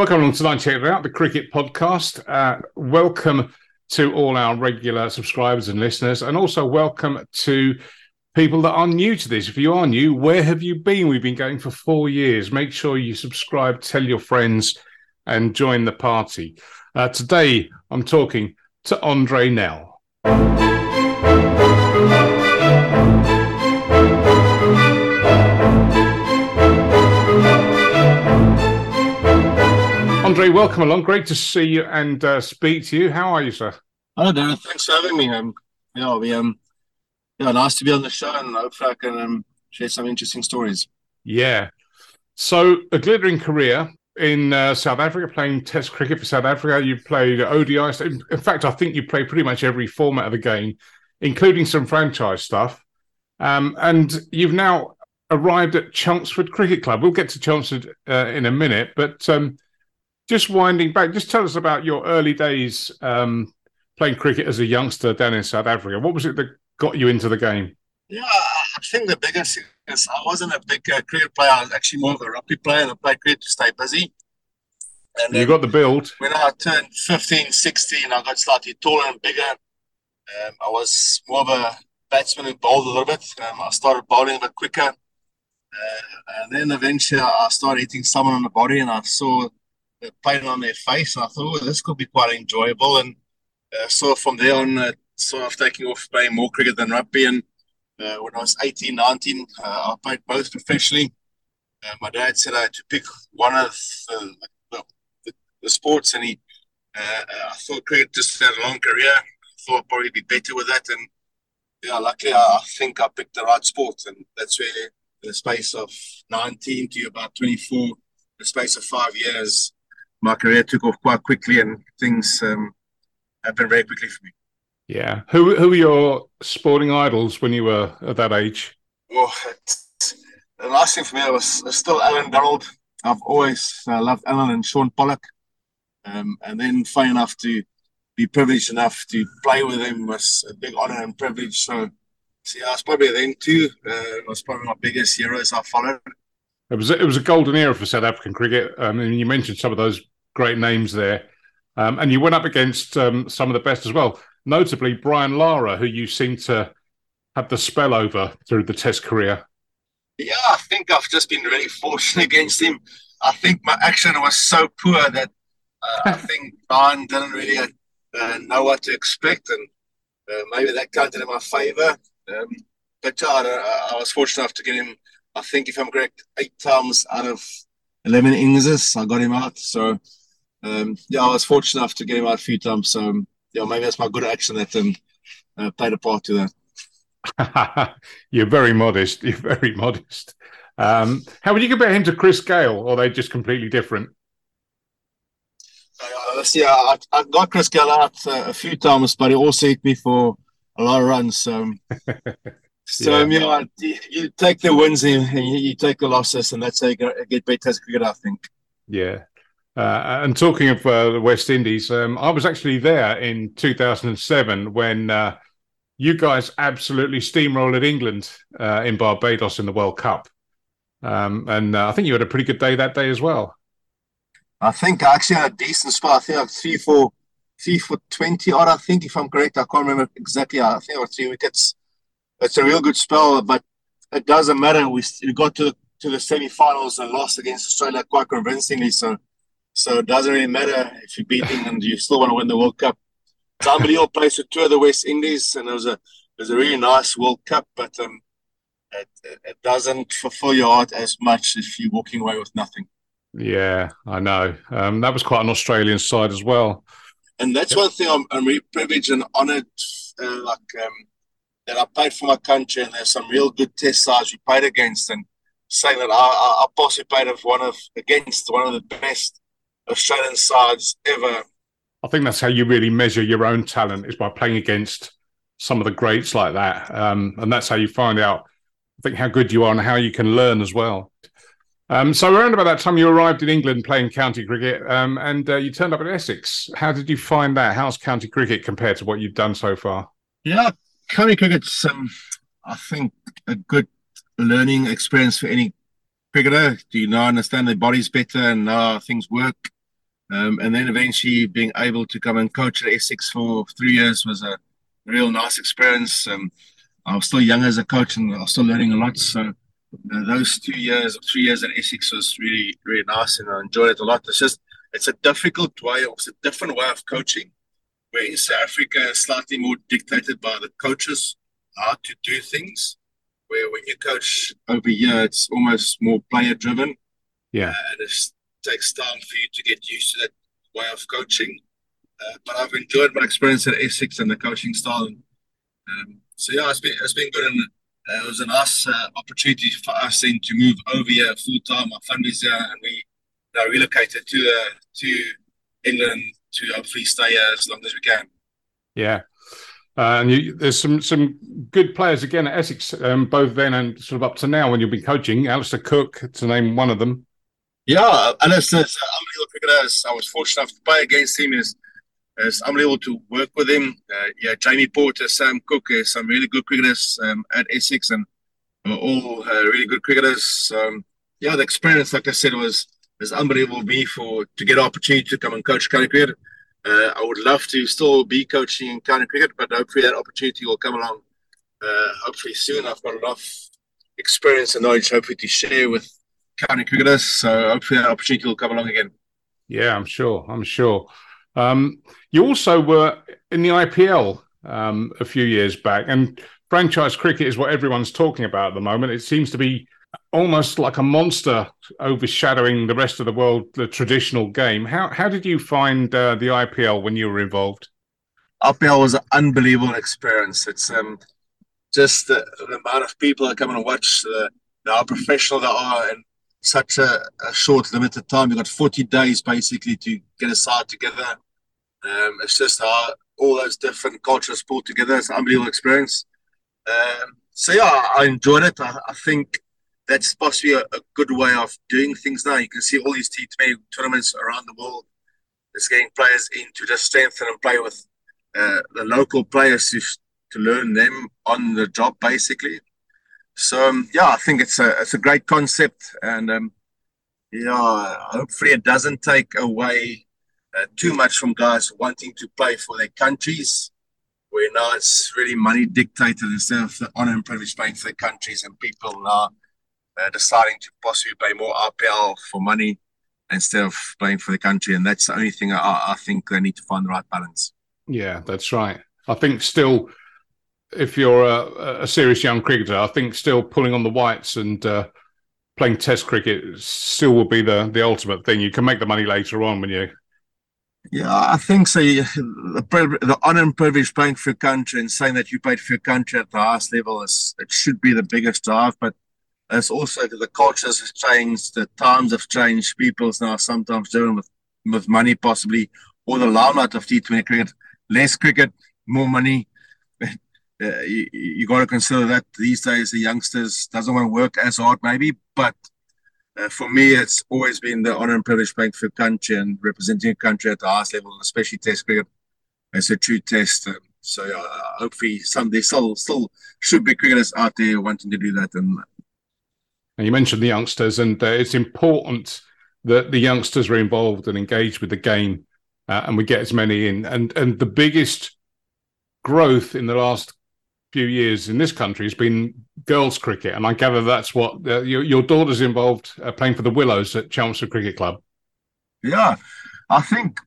Welcome along to Check It Out, the cricket podcast. Uh, welcome to all our regular subscribers and listeners, and also welcome to people that are new to this. If you are new, where have you been? We've been going for four years. Make sure you subscribe, tell your friends, and join the party. Uh, today, I'm talking to Andre Nel. Andre, welcome along. Great to see you and uh, speak to you. How are you, sir? Hello, Darren. Thanks for having me. Um, yeah, we um, yeah, nice to be on the show, and hopefully I can um, share some interesting stories. Yeah. So a glittering career in uh, South Africa, playing Test cricket for South Africa. You played ODI. In, in fact, I think you played pretty much every format of the game, including some franchise stuff. Um, and you've now arrived at Chelmsford Cricket Club. We'll get to Chelmsford uh, in a minute, but um, just winding back, just tell us about your early days um, playing cricket as a youngster down in South Africa. What was it that got you into the game? Yeah, I think the biggest thing is I wasn't a big uh, cricket player. I was actually more of a rugby player and I played cricket to stay busy. And you got the build. When I turned 15, 16, I got slightly taller and bigger. Um, I was more of a batsman who bowled a little bit. Um, I started bowling a bit quicker. Uh, and then eventually I started hitting someone on the body and I saw pain on their face. And I thought, oh, this could be quite enjoyable. And uh, so from there on, uh, sort of taking off playing more cricket than rugby. And uh, when I was 18, 19, uh, I played both professionally. Uh, my dad said I had to pick one of the, the, the sports, and he, uh, I thought cricket just had a long career. I thought I'd probably be better with that. And yeah, luckily, I think I picked the right sport. And that's where, in the space of 19 to about 24, the space of five years, my career took off quite quickly and things um, happened very quickly for me. Yeah. Who who were your sporting idols when you were at that age? Well, the last thing for me was, was still Allan Donald. I've always uh, loved Allan and Shaun Pollock. Um, and then, funny enough, to be privileged enough to play with him was a big honor and privilege. So, yeah, I was probably then too. Uh, it was probably my biggest heroes I followed. It was it was a golden era for South African cricket. I mean, you mentioned some of those great names there. Um, and you went up against um, some of the best as well, notably Brian Lara, who you seem to have the spell over through the Test career. Yeah, I think I've just been really fortunate against him. I think my action was so poor that uh, I think Brian didn't really uh, know what to expect, and uh, maybe that counted in my favour. Um, but I was fortunate enough to get him. I think, if I'm correct, eight times out of eleven innings, I got him out. So um, yeah, I was fortunate enough to get him out a few times. So um, yeah, maybe that's my good action that um, uh, played a part to that. You're very modest. You're very modest. Um, how would you compare him to Chris Gayle, or are they just completely different? Uh, yeah, I, I, got Chris Gayle out uh, a few times, but he also hit me for a lot of runs. So, so yeah. Um, you, know, you, take the wins and you, you, take the losses, and that's how you get better as cricket, I think. Yeah, uh, and talking of uh, the West Indies, um, I was actually there in 2007 when uh, you guys absolutely steamrolled England uh, in Barbados in the World Cup. Um, and uh, I think you had a pretty good day that day as well. I think I actually had a decent spot. I think I three for three for 20 odd, I think, if I'm correct. I can't remember exactly. I think it was three wickets. It's a real good spell, but it doesn't matter. We, we got to, to the semi finals and lost against Australia quite convincingly. So so it doesn't really matter if you beat England, you still want to win the World Cup. It's unbelievable place to tour the West Indies, and it was a it was a really nice World Cup, but um, it, it doesn't fulfill your heart as much if you're walking away with nothing. Yeah, I know. Um, that was quite an Australian side as well. And that's one thing I'm, I'm really privileged and honoured, uh, like um, that I played for my country, and there's some real good test sides we played against, and saying that I, I, I possibly played of one of against one of the best Australian sides ever. I think that's how you really measure your own talent is by playing against some of the greats like that, um, and that's how you find out. I think how good you are and how you can learn as well. Um, so around about that time, you arrived in England playing county cricket, um, and uh, you turned up at Essex. How did you find that? How's county cricket compared to what you've done so far? Yeah, county cricket's, um, I think, a good learning experience for any cricketer. Do you now understand their bodies better and know how things work? Um, and then eventually being able to come and coach at Essex for three years was a real nice experience. Um, I was still young as a coach and I was still learning a lot. So uh, those two years or three years at Essex was really, really nice and I enjoyed it a lot. It's just, it's a difficult way, it's a different way of coaching where in South Africa is slightly more dictated by the coaches how to do things. Where when you coach over here, it's almost more player driven. Yeah. Uh, and it takes time for you to get used to that way of coaching. Uh, but I've enjoyed my experience at Essex and the coaching style. Um, so yeah, it's been it's been good, and uh, it was a nice uh, opportunity for us then to move over here full time. My family's here, and we know, relocated to uh, to England to hopefully stay here as long as we can. Yeah. Uh, and you, there's some some good players again at Essex, um, both then and sort of up to now when you've been coaching. Alastair Cook, to name one of them. Yeah, Alastair's uh, unbelievable cricketer. I was fortunate enough to play against him. Is it's unbelievable to work with him. Uh, yeah, Jamie Porter, Sam Cook, uh, some really good cricketers um, at Essex, and all uh, really good cricketers. Um, yeah, the experience, like I said, was was unbelievable me for to get an opportunity to come and coach county cricket. Uh, I would love to still be coaching county cricket, but hopefully that opportunity will come along. Uh, hopefully soon. I've got enough experience and knowledge, hopefully, to share with county cricketers. So hopefully that opportunity will come along again. Yeah, I'm sure. I'm sure. Um, you also were in the IPL um, a few years back, and franchise cricket is what everyone's talking about at the moment. It seems to be almost like a monster overshadowing the rest of the world, the traditional game. How how did you find uh, the IPL when you were involved? IPL was an unbelievable experience. It's um, just the, the amount of people that come and watch, the, how professional they are, and such a, a, short, limited time. You've got 40 days basically to get a side together. Um, it's just how all those different cultures pulled together. It's an unbelievable experience. Um, so, yeah, I enjoyed it. I, I think that's possibly a, a, good way of doing things now. You can see all these T20 tournaments around the world. It's getting players in to just strengthen and play with uh, the local players to, to learn them on the job, basically. So um, yeah, I think it's a it's a great concept, and um, yeah, hopefully it doesn't take away uh, too much from guys wanting to play for their countries. Where now it's really money dictated instead of the honor and privilege playing for their countries, and people now uh, deciding to possibly play more RPL for money instead of playing for the country, and that's the only thing I, I think they need to find the right balance. Yeah, that's right. I think still if you're a, a, serious young cricketer, I think still pulling on the whites and uh, playing Test cricket still will be the the ultimate thing. You can make the money later on when you. Yeah, I think so. The, the honor and privilege playing for your country and saying that you played for your country at the highest level is it should be the biggest drive, but it's also the cultures have changed, the times have changed. People's now sometimes doing with with money possibly, or the limelight of T20 cricket, less cricket, more money uh, you, you got to consider that these days the youngsters doesn't want to work as hard maybe but uh, for me it's always been the honor and privilege playing for country and representing a country at the highest level especially test cricket. It's a true test um, so uh, hopefully someday still still should be cricketers out there wanting to do that and, and you mentioned the youngsters and uh, it's important that the youngsters are involved and engaged with the game uh, and we get as many in. And and the biggest growth in the last few years in this country has been girls' cricket, and I gather that's what uh, your, your daughter's involved uh, playing for the Willows at Chelmsford Cricket Club. Yeah, I think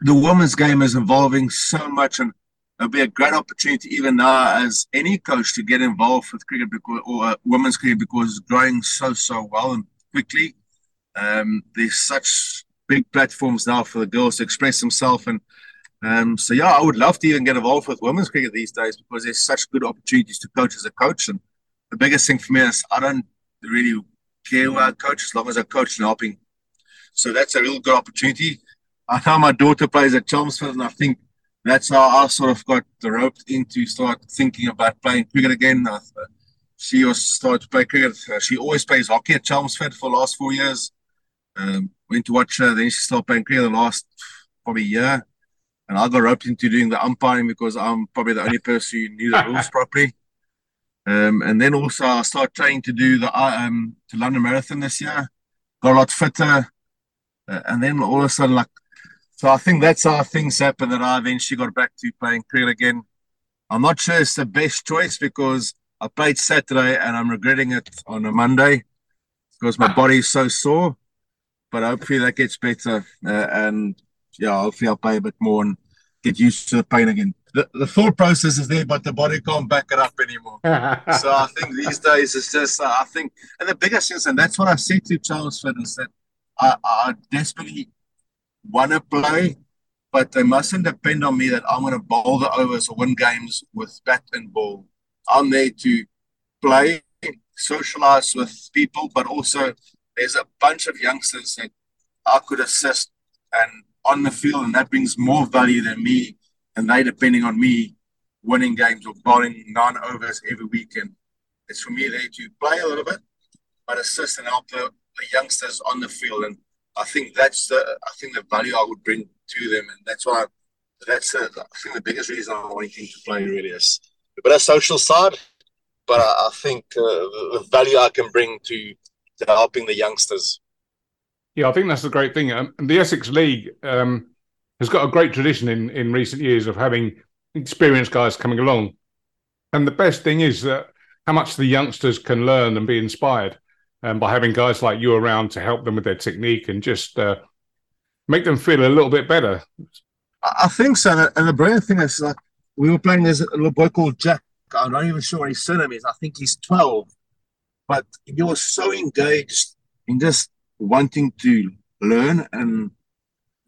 the women's game is evolving so much, and it'll be a great opportunity even now as any coach to get involved with cricket because, or uh, women's cricket because it's growing so so well and quickly. Um, there's such big platforms now for the girls to express themselves and um, so yeah, I would love to even get involved with women's cricket these days because there's such good opportunities to coach as a coach. And the biggest thing for me is I don't really care where I coach as long as I coach and helping. So that's a real good opportunity. I know my daughter plays at Chelmsford, and I think that's how I sort of got the rope into start thinking about playing cricket again. She was started to play cricket. Uh, she always plays hockey at Chelmsford for the last four years. Um, went to watch her, then she started playing cricket the last probably year and I got roped into doing the umpiring because I'm probably the only person who knew the rules properly. Um, and then also I started trying to do the um, to London Marathon this year. Got a lot fitter, uh, and then all of a sudden, like So I think that's how things happened that I eventually got back to playing cricket again. I'm not sure it's the best choice because I played Saturday and I'm regretting it on a Monday because my body's so sore. But hopefully that gets better. Uh, and yeah, hopefully I'll play a bit more and get used to the pain again. The, the thought process is there, but the body can't back it up anymore. so I think these days it's just, uh, I think, and the biggest thing, and that's what I said to Charles Fitness, that I, I desperately want to play, but they mustn't depend on me that I'm going to bowl the overs or win games with bat and ball. I'm there to play, socialize with people, but also there's a bunch of youngsters that I could assist and on the field, and that brings more value than me and they depending on me winning games or bowling nine overs every weekend. It's for me there to play a little bit, but assist and help the, the youngsters on the field. And I think that's the I think the value I would bring to them, and that's why that's a, I think the biggest reason I'm wanting to play really is a bit of social side, but I, I think uh, the value I can bring to, to helping the youngsters. Yeah, I think that's the great thing. Um, the Essex League um, has got a great tradition in, in recent years of having experienced guys coming along. And the best thing is that how much the youngsters can learn and be inspired um, by having guys like you around to help them with their technique and just uh, make them feel a little bit better. I think so. And the brilliant thing is, like, we were playing this little boy called Jack. I'm not even sure what his surname is. I think he's 12. But he was so engaged in just wanting to learn. And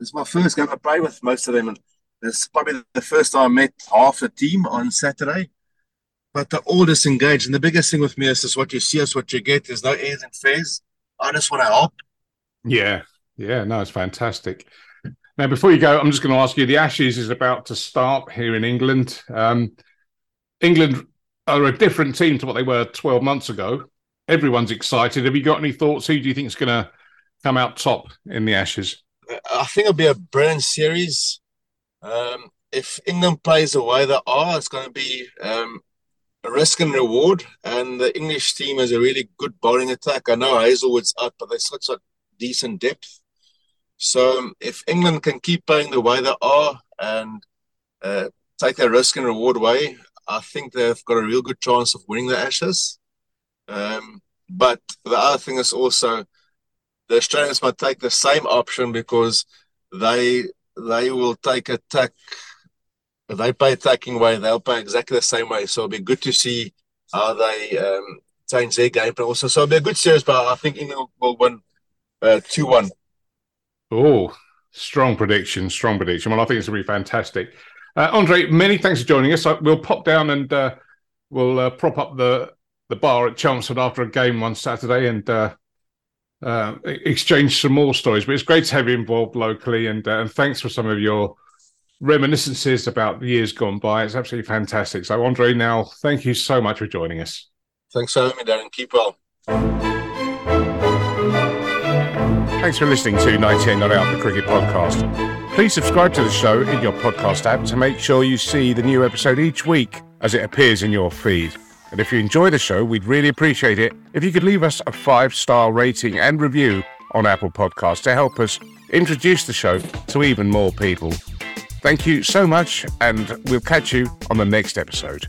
it's my first game I play with most of them. And it's probably the first time I met half the team on Saturday but they're all disengaged. And the biggest thing with me is just what you see is what you get. There's no airs and fares. I just want to help. Yeah, yeah, no, it's fantastic. Now, before you go, I'm just going to ask you: the Ashes is about to start here in England. Um, England are a different team to what they were 12 months ago. Everyone's excited. Have you got any thoughts? Who do you think is going to come out top in the Ashes? I think it'll be a brilliant series. Um, if England plays the way they are, it's going to be um, a risk and reward. And the English team has a really good bowling attack. I know Hazlewood's up, but they've such a decent depth. So um, if England can keep playing the way they are and uh, take their risk and reward way, I think they've got a real good chance of winning the Ashes. Um, but the other thing is also the Australians might take the same option because they they will take attack if they play attacking way, they'll play exactly the same way. So it'll be good to see how they um, change their game But also. So it'll be a good series, but I think England will win uh, 2 1. Oh, strong prediction, strong prediction. Well, I think it's going to be fantastic. Uh, Andre, many thanks for joining us. We'll pop down and uh, we'll uh, prop up the, the bar at Chelmsford after a game one Saturday and uh, exchange some more stories. But it's great to have you involved locally, and, uh, and thanks for some of your reminiscences about the years gone by. It's absolutely fantastic. So, Andre, now, thank you so much for joining us. Thanks for having me, Darren. Keep well. Thanks for listening to 98 Not Out, the cricket podcast. Please subscribe to the show in your podcast app to make sure you see the new episode each week as it appears in your feed. And if you enjoy the show, we'd really appreciate it if you could leave us a five star rating and review on Apple Podcasts to help us introduce the show to even more people. Thank you so much, and we'll catch you on the next episode.